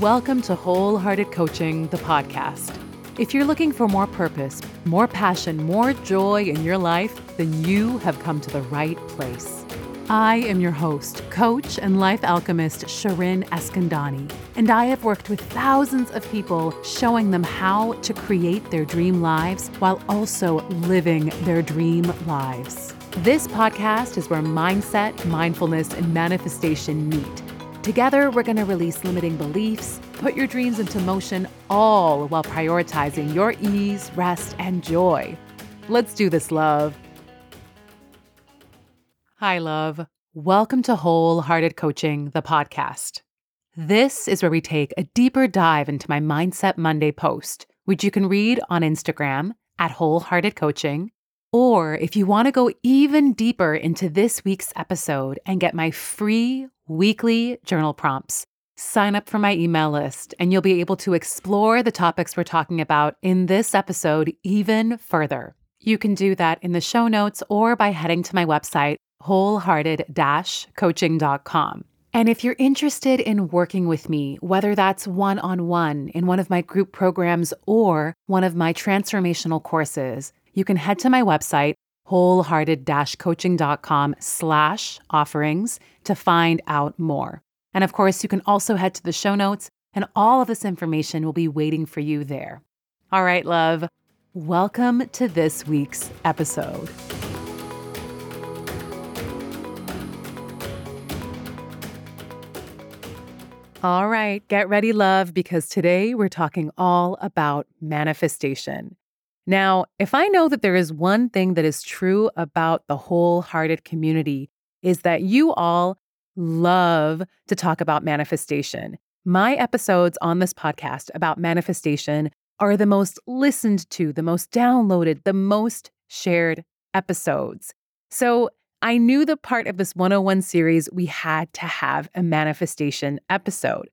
Welcome to Wholehearted Coaching, the podcast. If you're looking for more purpose, more passion, more joy in your life, then you have come to the right place. I am your host, coach, and life alchemist Shirin Eskandani, and I have worked with thousands of people showing them how to create their dream lives while also living their dream lives. This podcast is where mindset, mindfulness, and manifestation meet. Together, we're going to release limiting beliefs, put your dreams into motion, all while prioritizing your ease, rest, and joy. Let's do this, love. Hi, love. Welcome to Wholehearted Coaching, the podcast. This is where we take a deeper dive into my Mindset Monday post, which you can read on Instagram at Wholehearted Coaching. Or if you want to go even deeper into this week's episode and get my free weekly journal prompts, sign up for my email list and you'll be able to explore the topics we're talking about in this episode even further. You can do that in the show notes or by heading to my website, wholehearted coaching.com. And if you're interested in working with me, whether that's one on one in one of my group programs or one of my transformational courses, you can head to my website, wholehearted coaching.com slash offerings to find out more. And of course, you can also head to the show notes, and all of this information will be waiting for you there. All right, love, welcome to this week's episode. All right, get ready, love, because today we're talking all about manifestation. Now, if I know that there is one thing that is true about the wholehearted community, is that you all love to talk about manifestation. My episodes on this podcast about manifestation are the most listened to, the most downloaded, the most shared episodes. So I knew the part of this 101 series we had to have a manifestation episode.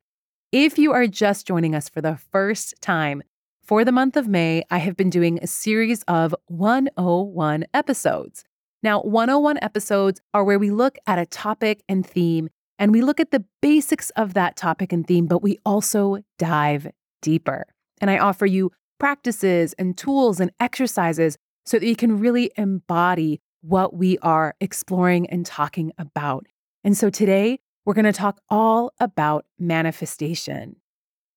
If you are just joining us for the first time, for the month of May, I have been doing a series of 101 episodes. Now, 101 episodes are where we look at a topic and theme, and we look at the basics of that topic and theme, but we also dive deeper. And I offer you practices and tools and exercises so that you can really embody what we are exploring and talking about. And so today, we're going to talk all about manifestation.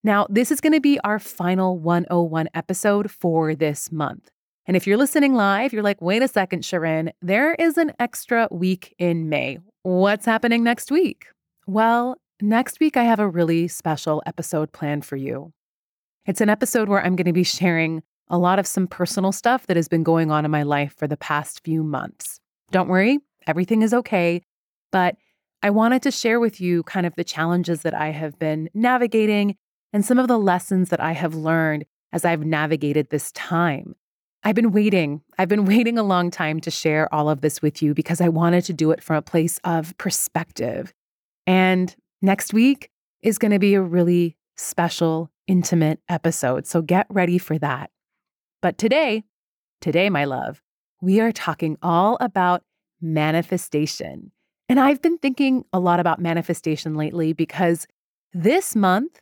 Now, this is going to be our final 101 episode for this month. And if you're listening live, you're like, wait a second, Shirin, there is an extra week in May. What's happening next week? Well, next week I have a really special episode planned for you. It's an episode where I'm going to be sharing a lot of some personal stuff that has been going on in my life for the past few months. Don't worry, everything is okay. But I wanted to share with you kind of the challenges that I have been navigating and some of the lessons that I have learned as I've navigated this time. I've been waiting. I've been waiting a long time to share all of this with you because I wanted to do it from a place of perspective. And next week is going to be a really special, intimate episode. So get ready for that. But today, today, my love, we are talking all about manifestation. And I've been thinking a lot about manifestation lately because this month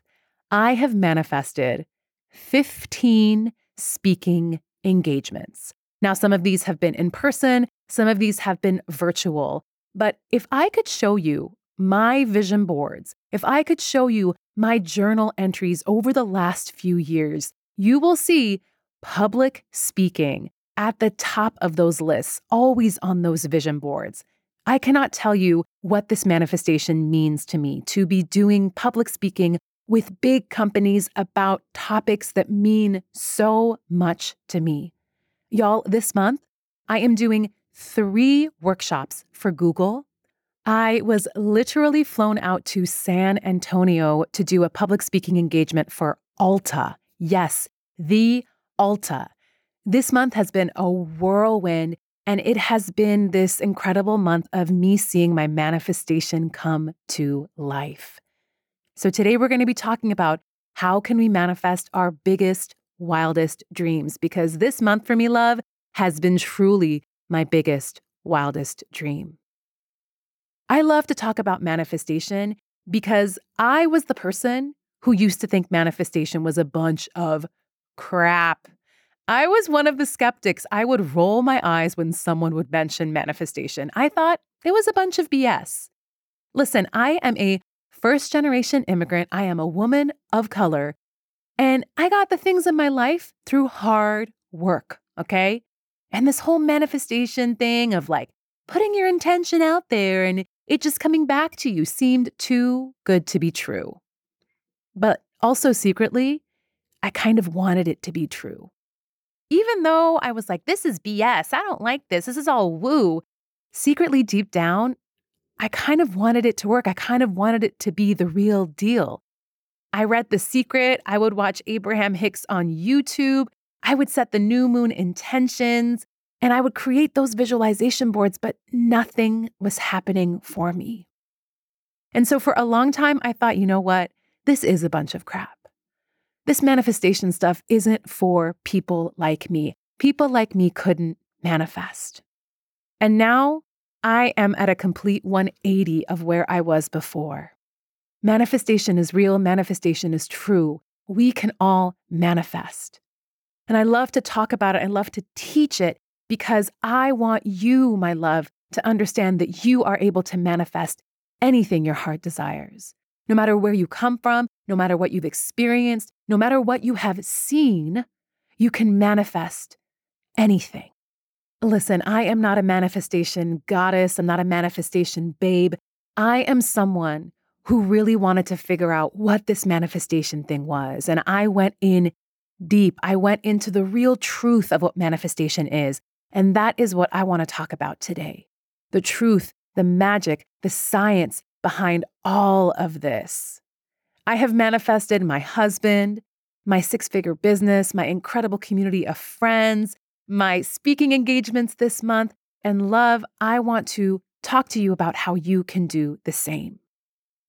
I have manifested 15 speaking engagements. Now, some of these have been in person, some of these have been virtual. But if I could show you my vision boards, if I could show you my journal entries over the last few years, you will see public speaking at the top of those lists, always on those vision boards. I cannot tell you what this manifestation means to me to be doing public speaking with big companies about topics that mean so much to me. Y'all, this month, I am doing three workshops for Google. I was literally flown out to San Antonio to do a public speaking engagement for Alta. Yes, the Alta. This month has been a whirlwind, and it has been this incredible month of me seeing my manifestation come to life. So today we're going to be talking about how can we manifest our biggest, wildest dreams because this month for me, love, has been truly my biggest, wildest dream. I love to talk about manifestation because I was the person who used to think manifestation was a bunch of crap. I was one of the skeptics. I would roll my eyes when someone would mention manifestation. I thought it was a bunch of BS. Listen, I am a first generation immigrant. I am a woman of color, and I got the things in my life through hard work, okay? And this whole manifestation thing of like putting your intention out there and it just coming back to you seemed too good to be true. But also secretly, I kind of wanted it to be true. Even though I was like, this is BS, I don't like this, this is all woo, secretly deep down, I kind of wanted it to work. I kind of wanted it to be the real deal. I read The Secret. I would watch Abraham Hicks on YouTube. I would set the new moon intentions and I would create those visualization boards, but nothing was happening for me. And so for a long time, I thought, you know what? This is a bunch of crap. This manifestation stuff isn't for people like me. People like me couldn't manifest. And now I am at a complete 180 of where I was before. Manifestation is real, manifestation is true. We can all manifest. And I love to talk about it, I love to teach it because I want you, my love, to understand that you are able to manifest anything your heart desires. No matter where you come from, no matter what you've experienced, no matter what you have seen, you can manifest anything. Listen, I am not a manifestation goddess. I'm not a manifestation babe. I am someone who really wanted to figure out what this manifestation thing was. And I went in deep. I went into the real truth of what manifestation is. And that is what I want to talk about today the truth, the magic, the science behind all of this. I have manifested my husband, my six figure business, my incredible community of friends, my speaking engagements this month. And love, I want to talk to you about how you can do the same.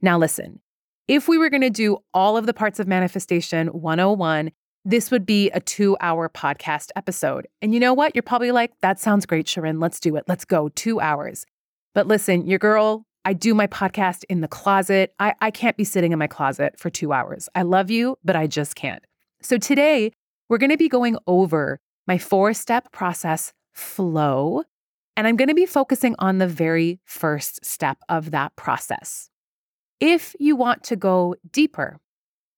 Now, listen, if we were going to do all of the parts of Manifestation 101, this would be a two hour podcast episode. And you know what? You're probably like, that sounds great, Shirin. Let's do it. Let's go two hours. But listen, your girl, I do my podcast in the closet. I, I can't be sitting in my closet for two hours. I love you, but I just can't. So today, we're going to be going over my four step process flow. And I'm going to be focusing on the very first step of that process. If you want to go deeper,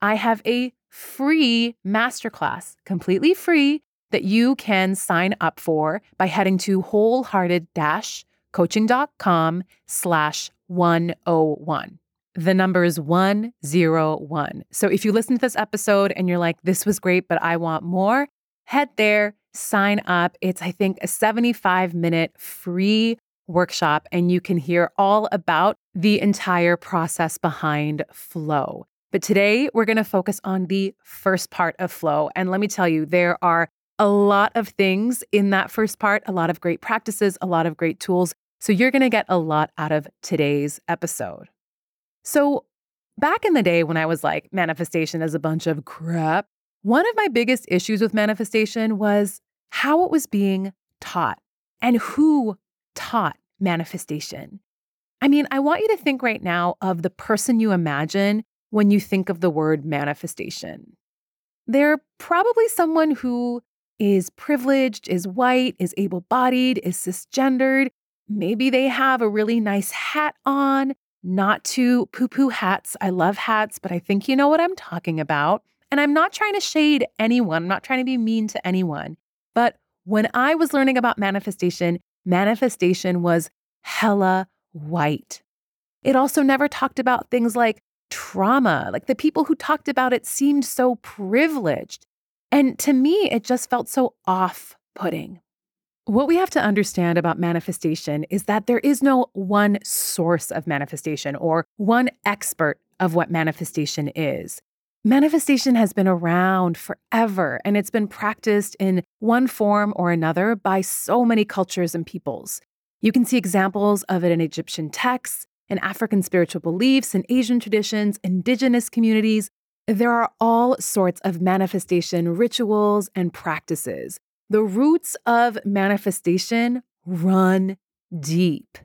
I have a free masterclass, completely free, that you can sign up for by heading to wholehearted-coaching.com slash 101. The number is 101. So if you listen to this episode and you're like, this was great, but I want more, head there, sign up. It's, I think, a 75 minute free workshop, and you can hear all about the entire process behind flow. But today we're going to focus on the first part of flow. And let me tell you, there are a lot of things in that first part, a lot of great practices, a lot of great tools. So you're going to get a lot out of today's episode. So, back in the day when I was like, manifestation is a bunch of crap, one of my biggest issues with manifestation was how it was being taught and who taught manifestation. I mean, I want you to think right now of the person you imagine when you think of the word manifestation. They're probably someone who is privileged, is white, is able bodied, is cisgendered. Maybe they have a really nice hat on, not to poo poo hats. I love hats, but I think you know what I'm talking about. And I'm not trying to shade anyone, I'm not trying to be mean to anyone. But when I was learning about manifestation, manifestation was hella white. It also never talked about things like trauma. Like the people who talked about it seemed so privileged. And to me, it just felt so off putting. What we have to understand about manifestation is that there is no one source of manifestation or one expert of what manifestation is. Manifestation has been around forever and it's been practiced in one form or another by so many cultures and peoples. You can see examples of it in Egyptian texts, in African spiritual beliefs, in Asian traditions, indigenous communities. There are all sorts of manifestation rituals and practices. The roots of manifestation run deep.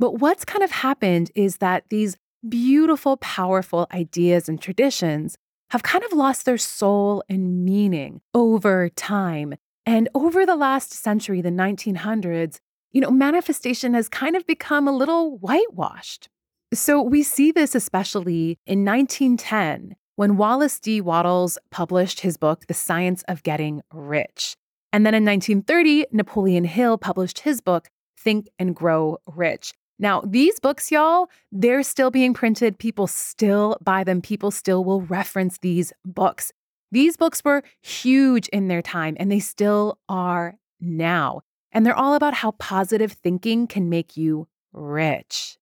But what's kind of happened is that these beautiful, powerful ideas and traditions have kind of lost their soul and meaning over time. And over the last century, the 1900s, you know, manifestation has kind of become a little whitewashed. So we see this especially in 1910 when Wallace D. Wattles published his book, The Science of Getting Rich. And then in 1930, Napoleon Hill published his book, Think and Grow Rich. Now, these books, y'all, they're still being printed. People still buy them. People still will reference these books. These books were huge in their time, and they still are now. And they're all about how positive thinking can make you rich.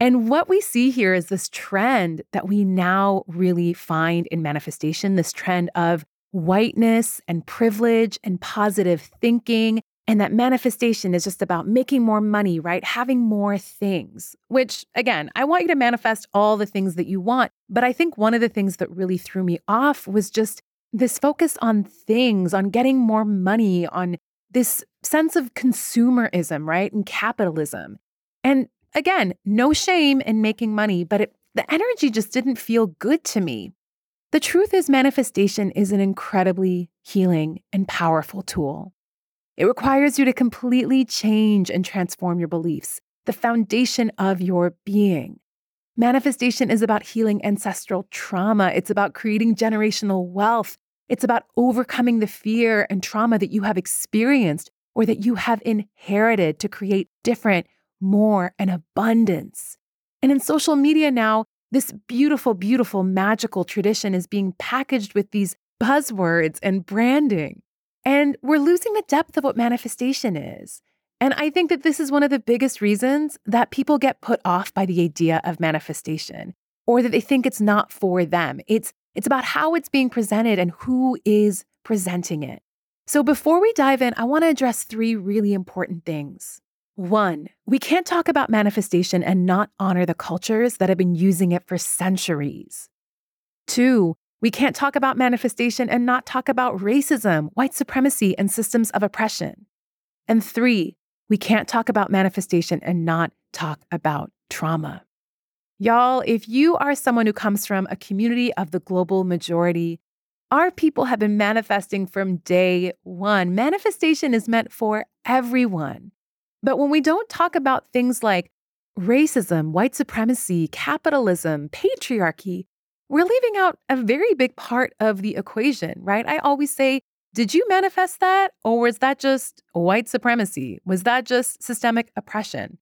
And what we see here is this trend that we now really find in manifestation this trend of whiteness and privilege and positive thinking and that manifestation is just about making more money, right? Having more things, which again, I want you to manifest all the things that you want. But I think one of the things that really threw me off was just this focus on things, on getting more money, on this sense of consumerism, right? And capitalism. And again, no shame in making money, but it, the energy just didn't feel good to me. The truth is, manifestation is an incredibly healing and powerful tool. It requires you to completely change and transform your beliefs, the foundation of your being. Manifestation is about healing ancestral trauma. It's about creating generational wealth. It's about overcoming the fear and trauma that you have experienced or that you have inherited to create different, more, and abundance. And in social media now, this beautiful, beautiful, magical tradition is being packaged with these buzzwords and branding. And we're losing the depth of what manifestation is. And I think that this is one of the biggest reasons that people get put off by the idea of manifestation or that they think it's not for them. It's it's about how it's being presented and who is presenting it. So before we dive in, I want to address three really important things. One, we can't talk about manifestation and not honor the cultures that have been using it for centuries. Two, we can't talk about manifestation and not talk about racism, white supremacy, and systems of oppression. And three, we can't talk about manifestation and not talk about trauma. Y'all, if you are someone who comes from a community of the global majority, our people have been manifesting from day one. Manifestation is meant for everyone. But when we don't talk about things like racism, white supremacy, capitalism, patriarchy, we're leaving out a very big part of the equation, right? I always say, did you manifest that? Or was that just white supremacy? Was that just systemic oppression?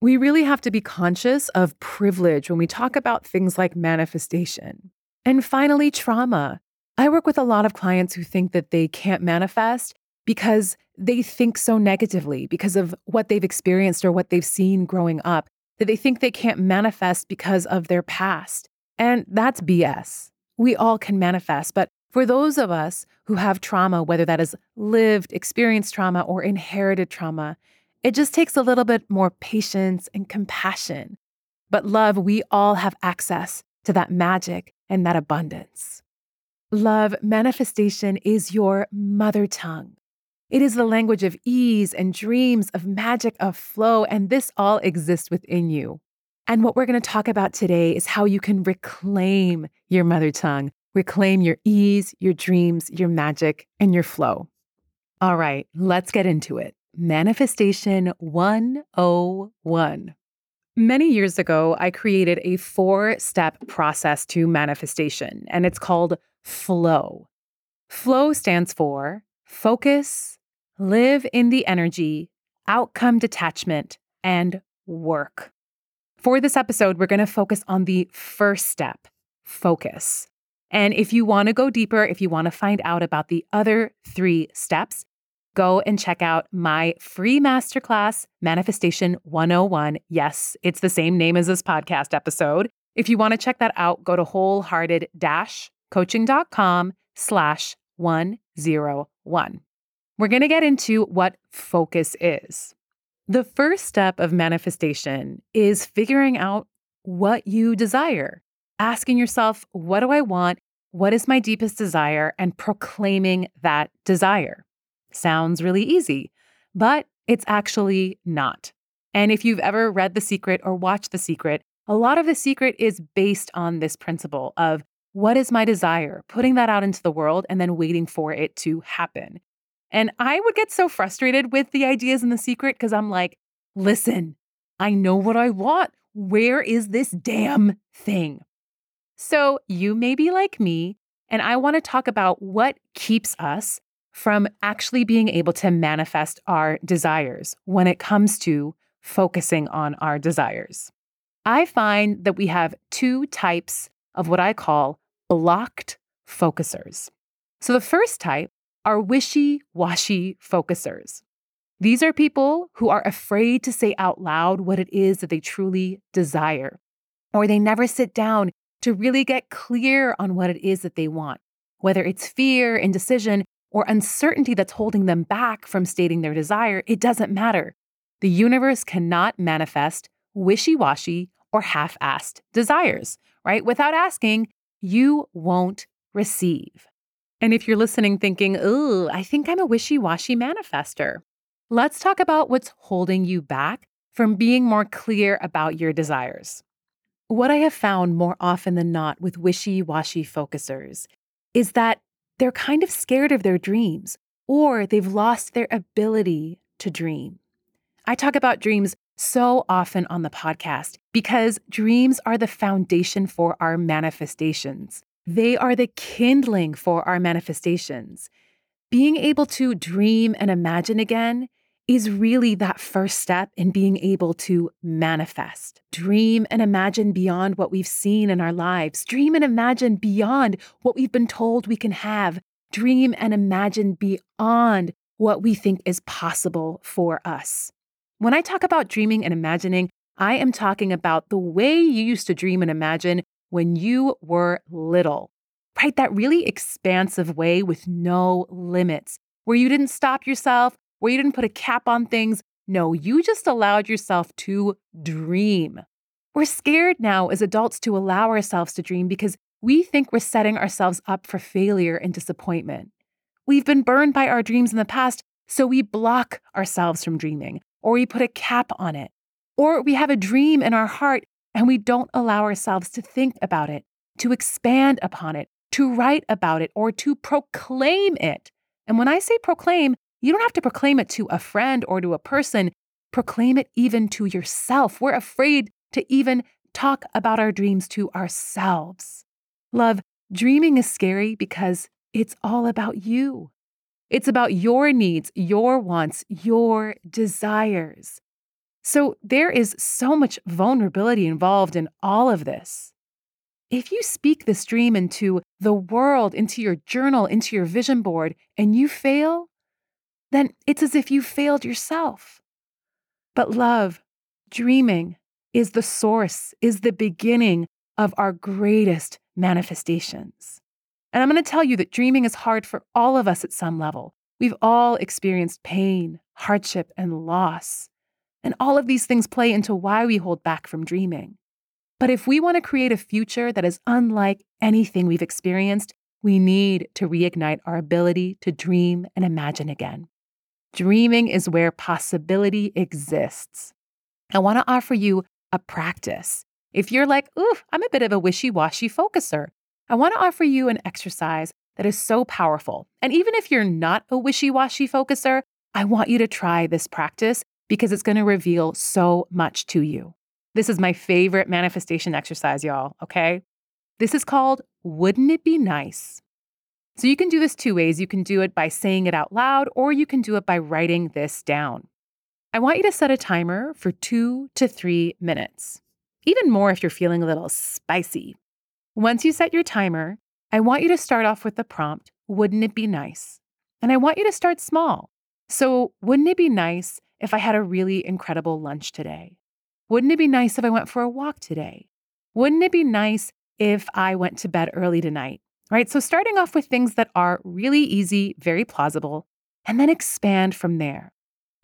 We really have to be conscious of privilege when we talk about things like manifestation. And finally, trauma. I work with a lot of clients who think that they can't manifest because they think so negatively because of what they've experienced or what they've seen growing up, that they think they can't manifest because of their past. And that's BS. We all can manifest, but for those of us who have trauma, whether that is lived, experienced trauma, or inherited trauma, it just takes a little bit more patience and compassion. But love, we all have access to that magic and that abundance. Love manifestation is your mother tongue. It is the language of ease and dreams, of magic, of flow, and this all exists within you. And what we're going to talk about today is how you can reclaim your mother tongue, reclaim your ease, your dreams, your magic, and your flow. All right, let's get into it. Manifestation 101. Many years ago, I created a four step process to manifestation, and it's called FLOW. FLOW stands for focus, live in the energy, outcome detachment, and work. For this episode, we're going to focus on the first step focus. And if you want to go deeper, if you want to find out about the other three steps, go and check out my free masterclass, Manifestation 101. Yes, it's the same name as this podcast episode. If you want to check that out, go to wholehearted coaching.com slash 101. We're going to get into what focus is. The first step of manifestation is figuring out what you desire, asking yourself, what do I want? What is my deepest desire? And proclaiming that desire. Sounds really easy, but it's actually not. And if you've ever read The Secret or watched The Secret, A lot of The Secret is based on this principle of what is my desire, putting that out into the world and then waiting for it to happen. And I would get so frustrated with the ideas in The Secret because I'm like, listen, I know what I want. Where is this damn thing? So you may be like me, and I want to talk about what keeps us from actually being able to manifest our desires when it comes to focusing on our desires. I find that we have two types of what I call blocked focusers. So the first type are wishy washy focusers. These are people who are afraid to say out loud what it is that they truly desire, or they never sit down to really get clear on what it is that they want, whether it's fear, indecision, or uncertainty that's holding them back from stating their desire, it doesn't matter. The universe cannot manifest wishy washy or half assed desires, right? Without asking, you won't receive. And if you're listening thinking, ooh, I think I'm a wishy washy manifester, let's talk about what's holding you back from being more clear about your desires. What I have found more often than not with wishy washy focusers is that they're kind of scared of their dreams or they've lost their ability to dream. I talk about dreams so often on the podcast because dreams are the foundation for our manifestations. They are the kindling for our manifestations. Being able to dream and imagine again is really that first step in being able to manifest. Dream and imagine beyond what we've seen in our lives. Dream and imagine beyond what we've been told we can have. Dream and imagine beyond what we think is possible for us. When I talk about dreaming and imagining, I am talking about the way you used to dream and imagine when you were little, right? That really expansive way with no limits, where you didn't stop yourself, where you didn't put a cap on things. No, you just allowed yourself to dream. We're scared now as adults to allow ourselves to dream because we think we're setting ourselves up for failure and disappointment. We've been burned by our dreams in the past, so we block ourselves from dreaming or we put a cap on it, or we have a dream in our heart and we don't allow ourselves to think about it, to expand upon it, to write about it, or to proclaim it. And when I say proclaim, you don't have to proclaim it to a friend or to a person, proclaim it even to yourself. We're afraid to even talk about our dreams to ourselves. Love, dreaming is scary because it's all about you. It's about your needs, your wants, your desires. So there is so much vulnerability involved in all of this. If you speak this dream into the world, into your journal, into your vision board, and you fail, then it's as if you failed yourself. But love, dreaming, is the source, is the beginning of our greatest manifestations. And I'm going to tell you that dreaming is hard for all of us at some level. We've all experienced pain, hardship, and loss. And all of these things play into why we hold back from dreaming. But if we want to create a future that is unlike anything we've experienced, we need to reignite our ability to dream and imagine again. Dreaming is where possibility exists. I want to offer you a practice. If you're like, ooh, I'm a bit of a wishy washy focuser, I want to offer you an exercise that is so powerful. And even if you're not a wishy washy focuser, I want you to try this practice because it's going to reveal so much to you. This is my favorite manifestation exercise, y'all, okay? This is called Wouldn't It Be Nice? So you can do this two ways. You can do it by saying it out loud, or you can do it by writing this down. I want you to set a timer for two to three minutes, even more if you're feeling a little spicy. Once you set your timer, I want you to start off with the prompt, Wouldn't it be nice? And I want you to start small. So, wouldn't it be nice if I had a really incredible lunch today? Wouldn't it be nice if I went for a walk today? Wouldn't it be nice if I went to bed early tonight? Right? So, starting off with things that are really easy, very plausible, and then expand from there.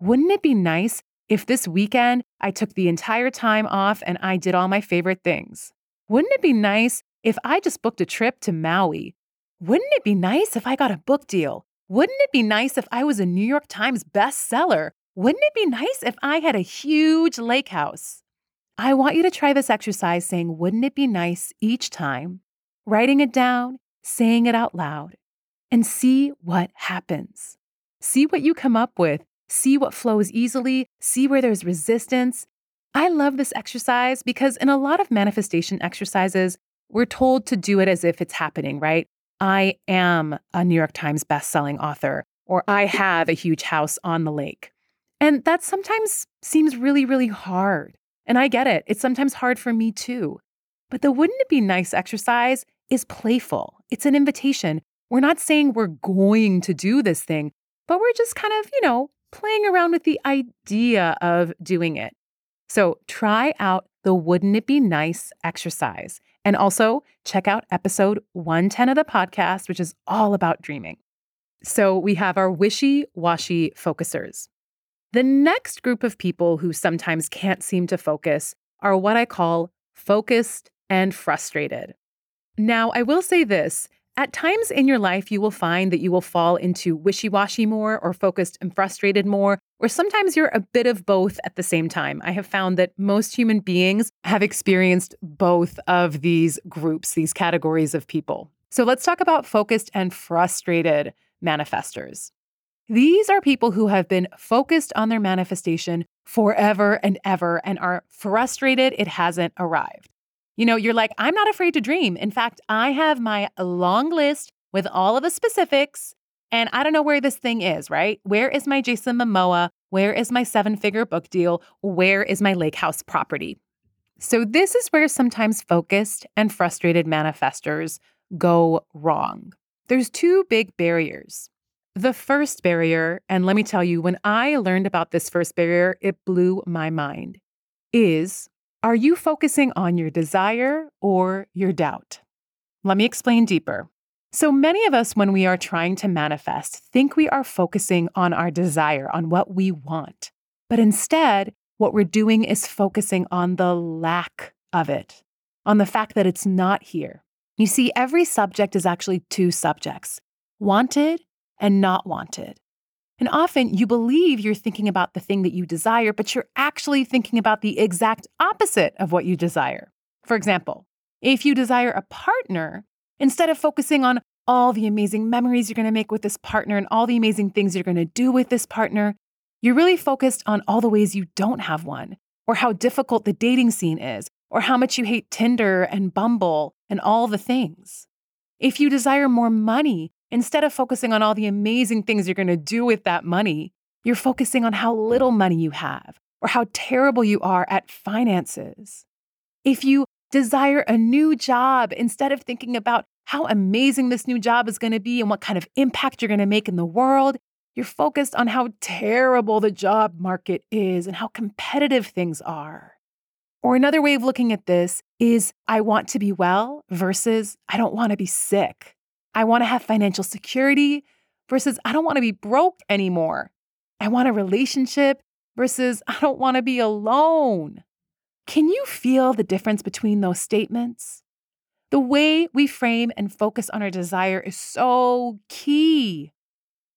Wouldn't it be nice if this weekend I took the entire time off and I did all my favorite things? Wouldn't it be nice if I just booked a trip to Maui, wouldn't it be nice if I got a book deal? Wouldn't it be nice if I was a New York Times bestseller? Wouldn't it be nice if I had a huge lake house? I want you to try this exercise saying, Wouldn't it be nice each time, writing it down, saying it out loud, and see what happens. See what you come up with, see what flows easily, see where there's resistance. I love this exercise because in a lot of manifestation exercises, we're told to do it as if it's happening, right? I am a New York Times bestselling author, or I have a huge house on the lake. And that sometimes seems really, really hard. And I get it. It's sometimes hard for me too. But the wouldn't it be nice exercise is playful. It's an invitation. We're not saying we're going to do this thing, but we're just kind of, you know, playing around with the idea of doing it. So try out the Wouldn't It Be Nice exercise. And also check out episode 110 of the podcast, which is all about dreaming. So we have our wishy washy focusers. The next group of people who sometimes can't seem to focus are what I call focused and frustrated. Now, I will say this at times in your life, you will find that you will fall into wishy washy more or focused and frustrated more, or sometimes you're a bit of both at the same time. I have found that most human beings have experienced both of these groups, these categories of people. So let's talk about focused and frustrated manifestors. These are people who have been focused on their manifestation forever and ever and are frustrated it hasn't arrived. You know, you're like, I'm not afraid to dream. In fact, I have my long list with all of the specifics, and I don't know where this thing is, right? Where is my Jason Momoa? Where is my seven figure book deal? Where is my lake house property? So, this is where sometimes focused and frustrated manifestors go wrong. There's two big barriers. The first barrier, and let me tell you, when I learned about this first barrier, it blew my mind, is are you focusing on your desire or your doubt? Let me explain deeper. So many of us, when we are trying to manifest, think we are focusing on our desire, on what we want. But instead, what we're doing is focusing on the lack of it, on the fact that it's not here. You see, every subject is actually two subjects wanted and not wanted. And often you believe you're thinking about the thing that you desire, but you're actually thinking about the exact opposite of what you desire. For example, if you desire a partner, instead of focusing on all the amazing memories you're going to make with this partner and all the amazing things you're going to do with this partner, you're really focused on all the ways you don't have one, or how difficult the dating scene is, or how much you hate Tinder and Bumble and all the things. If you desire more money, Instead of focusing on all the amazing things you're going to do with that money, you're focusing on how little money you have or how terrible you are at finances. If you desire a new job, instead of thinking about how amazing this new job is going to be and what kind of impact you're going to make in the world, you're focused on how terrible the job market is and how competitive things are. Or another way of looking at this is I want to be well versus I don't want to be sick. I want to have financial security versus I don't want to be broke anymore. I want a relationship versus I don't want to be alone. Can you feel the difference between those statements? The way we frame and focus on our desire is so key.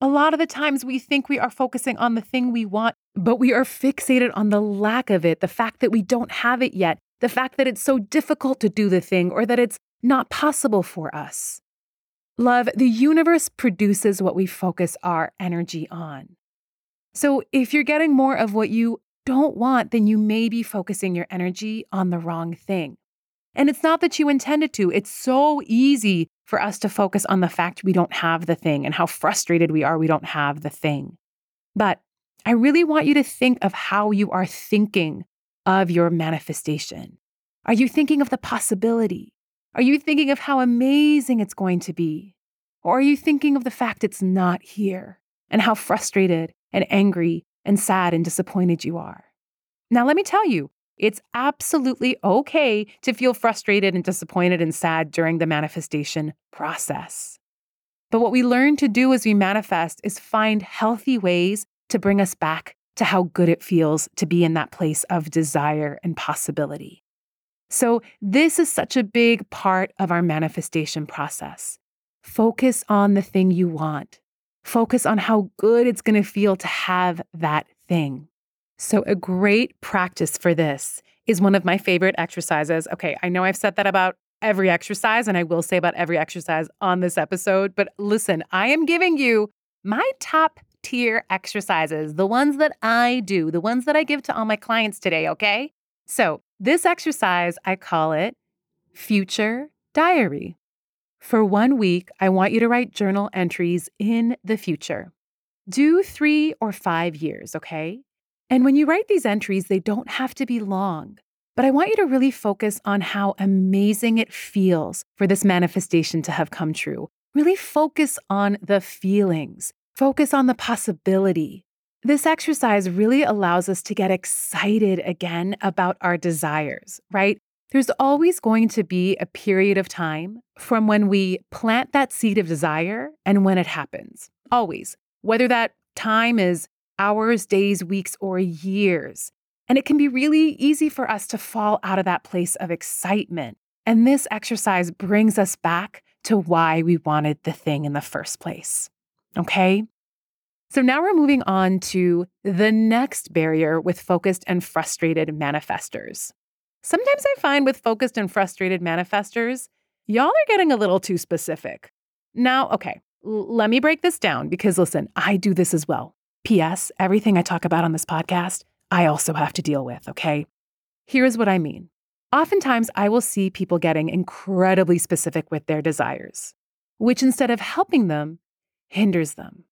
A lot of the times we think we are focusing on the thing we want, but we are fixated on the lack of it, the fact that we don't have it yet, the fact that it's so difficult to do the thing or that it's not possible for us. Love, the universe produces what we focus our energy on. So if you're getting more of what you don't want, then you may be focusing your energy on the wrong thing. And it's not that you intended to, it's so easy for us to focus on the fact we don't have the thing and how frustrated we are we don't have the thing. But I really want you to think of how you are thinking of your manifestation. Are you thinking of the possibility? Are you thinking of how amazing it's going to be? Or are you thinking of the fact it's not here and how frustrated and angry and sad and disappointed you are? Now, let me tell you, it's absolutely okay to feel frustrated and disappointed and sad during the manifestation process. But what we learn to do as we manifest is find healthy ways to bring us back to how good it feels to be in that place of desire and possibility. So, this is such a big part of our manifestation process. Focus on the thing you want. Focus on how good it's going to feel to have that thing. So, a great practice for this is one of my favorite exercises. Okay, I know I've said that about every exercise, and I will say about every exercise on this episode, but listen, I am giving you my top tier exercises, the ones that I do, the ones that I give to all my clients today, okay? So, this exercise, I call it Future Diary. For one week, I want you to write journal entries in the future. Do three or five years, okay? And when you write these entries, they don't have to be long. But I want you to really focus on how amazing it feels for this manifestation to have come true. Really focus on the feelings, focus on the possibility. This exercise really allows us to get excited again about our desires, right? There's always going to be a period of time from when we plant that seed of desire and when it happens. Always. Whether that time is hours, days, weeks, or years. And it can be really easy for us to fall out of that place of excitement. And this exercise brings us back to why we wanted the thing in the first place. Okay? So now we're moving on to the next barrier with focused and frustrated manifestors. Sometimes I find with focused and frustrated manifestors, y'all are getting a little too specific. Now, okay, l- let me break this down because listen, I do this as well. P.S. Everything I talk about on this podcast, I also have to deal with, okay? Here's what I mean. Oftentimes, I will see people getting incredibly specific with their desires, which instead of helping them, hinders them.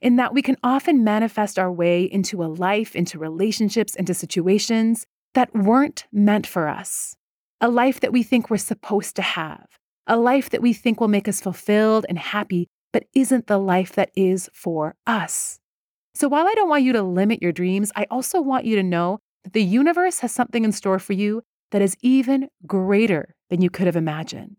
In that we can often manifest our way into a life, into relationships, into situations that weren't meant for us, a life that we think we're supposed to have, a life that we think will make us fulfilled and happy, but isn't the life that is for us. So while I don't want you to limit your dreams, I also want you to know that the universe has something in store for you that is even greater than you could have imagined.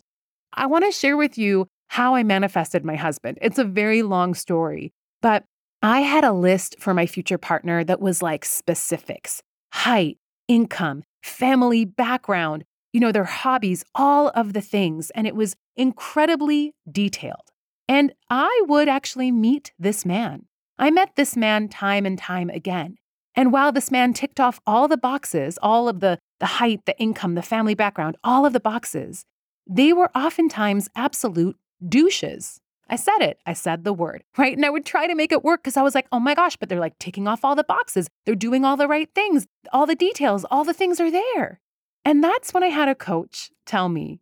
I want to share with you how I manifested my husband. It's a very long story, but I had a list for my future partner that was like specifics height, income, family background, you know, their hobbies, all of the things. And it was incredibly detailed. And I would actually meet this man. I met this man time and time again. And while this man ticked off all the boxes, all of the, the height, the income, the family background, all of the boxes, they were oftentimes absolute douches. I said it. I said the word, right? And I would try to make it work because I was like, oh my gosh, but they're like ticking off all the boxes. They're doing all the right things, all the details, all the things are there. And that's when I had a coach tell me,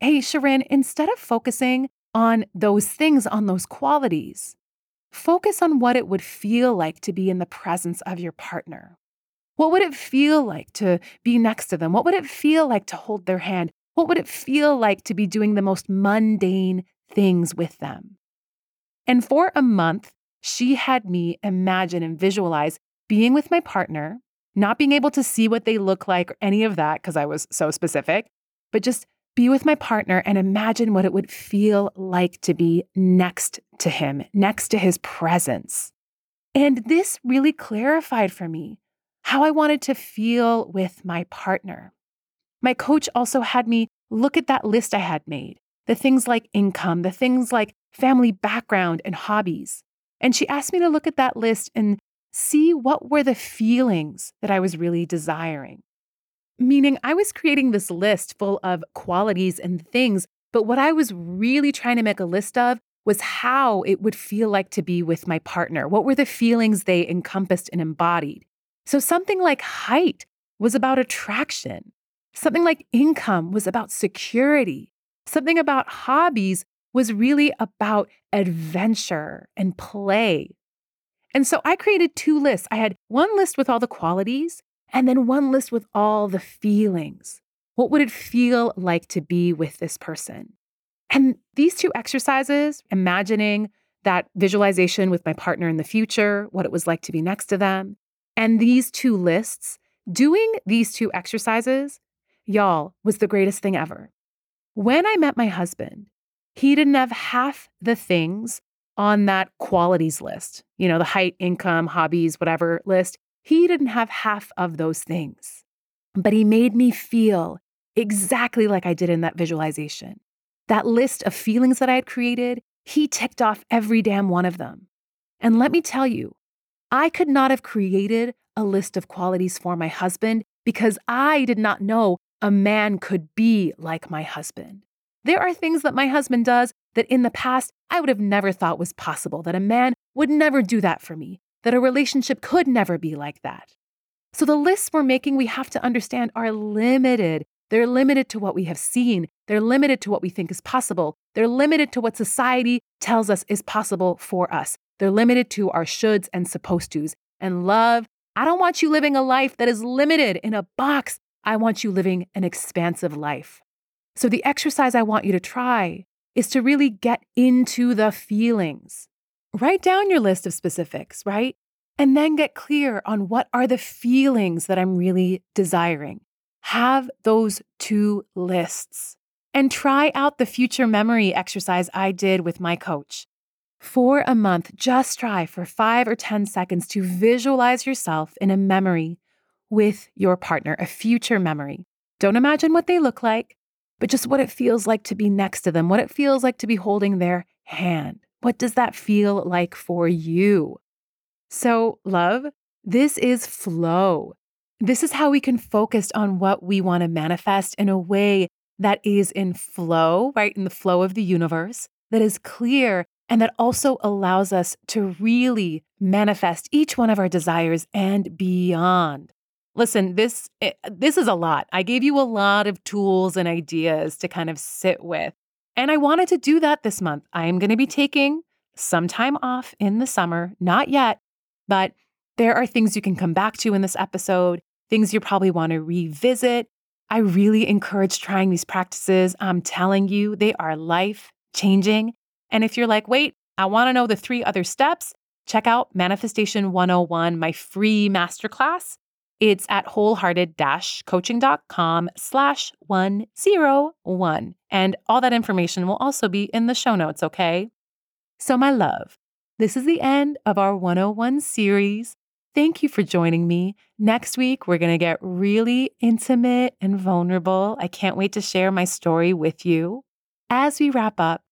hey, Shirin, instead of focusing on those things, on those qualities, focus on what it would feel like to be in the presence of your partner. What would it feel like to be next to them? What would it feel like to hold their hand? What would it feel like to be doing the most mundane things with them. And for a month, she had me imagine and visualize being with my partner, not being able to see what they look like or any of that because I was so specific, but just be with my partner and imagine what it would feel like to be next to him, next to his presence. And this really clarified for me how I wanted to feel with my partner. My coach also had me look at that list I had made the things like income, the things like family background and hobbies. And she asked me to look at that list and see what were the feelings that I was really desiring. Meaning, I was creating this list full of qualities and things, but what I was really trying to make a list of was how it would feel like to be with my partner. What were the feelings they encompassed and embodied? So, something like height was about attraction, something like income was about security, Something about hobbies was really about adventure and play. And so I created two lists. I had one list with all the qualities and then one list with all the feelings. What would it feel like to be with this person? And these two exercises, imagining that visualization with my partner in the future, what it was like to be next to them, and these two lists, doing these two exercises, y'all, was the greatest thing ever. When I met my husband, he didn't have half the things on that qualities list, you know, the height, income, hobbies, whatever list. He didn't have half of those things, but he made me feel exactly like I did in that visualization. That list of feelings that I had created, he ticked off every damn one of them. And let me tell you, I could not have created a list of qualities for my husband because I did not know a man could be like my husband. There are things that my husband does that in the past I would have never thought was possible, that a man would never do that for me, that a relationship could never be like that. So the lists we're making, we have to understand, are limited. They're limited to what we have seen. They're limited to what we think is possible. They're limited to what society tells us is possible for us. They're limited to our shoulds and supposed tos. And love, I don't want you living a life that is limited in a box. I want you living an expansive life. So, the exercise I want you to try is to really get into the feelings. Write down your list of specifics, right? And then get clear on what are the feelings that I'm really desiring. Have those two lists and try out the future memory exercise I did with my coach. For a month, just try for five or 10 seconds to visualize yourself in a memory with your partner, a future memory. Don't imagine what they look like, but just what it feels like to be next to them, what it feels like to be holding their hand. What does that feel like for you? So, love, this is flow. This is how we can focus on what we want to manifest in a way that is in flow, right? In the flow of the universe, that is clear, and that also allows us to really manifest each one of our desires and beyond. Listen, this eh, this is a lot. I gave you a lot of tools and ideas to kind of sit with. And I wanted to do that this month. I am going to be taking some time off in the summer, not yet, but there are things you can come back to in this episode, things you probably want to revisit. I really encourage trying these practices. I'm telling you, they are life changing. And if you're like, wait, I want to know the three other steps, check out Manifestation 101, my free masterclass. It's at wholehearted-coaching.com slash 101. And all that information will also be in the show notes, okay? So, my love, this is the end of our 101 series. Thank you for joining me. Next week, we're going to get really intimate and vulnerable. I can't wait to share my story with you. As we wrap up,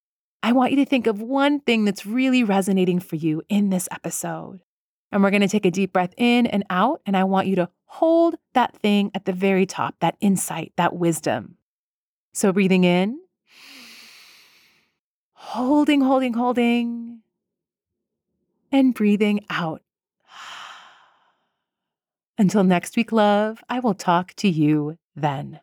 I want you to think of one thing that's really resonating for you in this episode. And we're going to take a deep breath in and out. And I want you to hold that thing at the very top, that insight, that wisdom. So breathing in, holding, holding, holding, and breathing out. Until next week, love, I will talk to you then.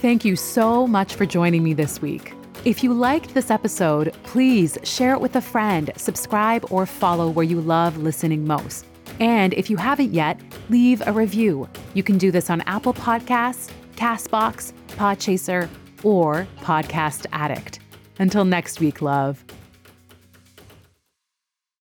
Thank you so much for joining me this week. If you liked this episode, please share it with a friend, subscribe, or follow where you love listening most. And if you haven't yet, leave a review. You can do this on Apple Podcasts, Castbox, Podchaser, or Podcast Addict. Until next week, love.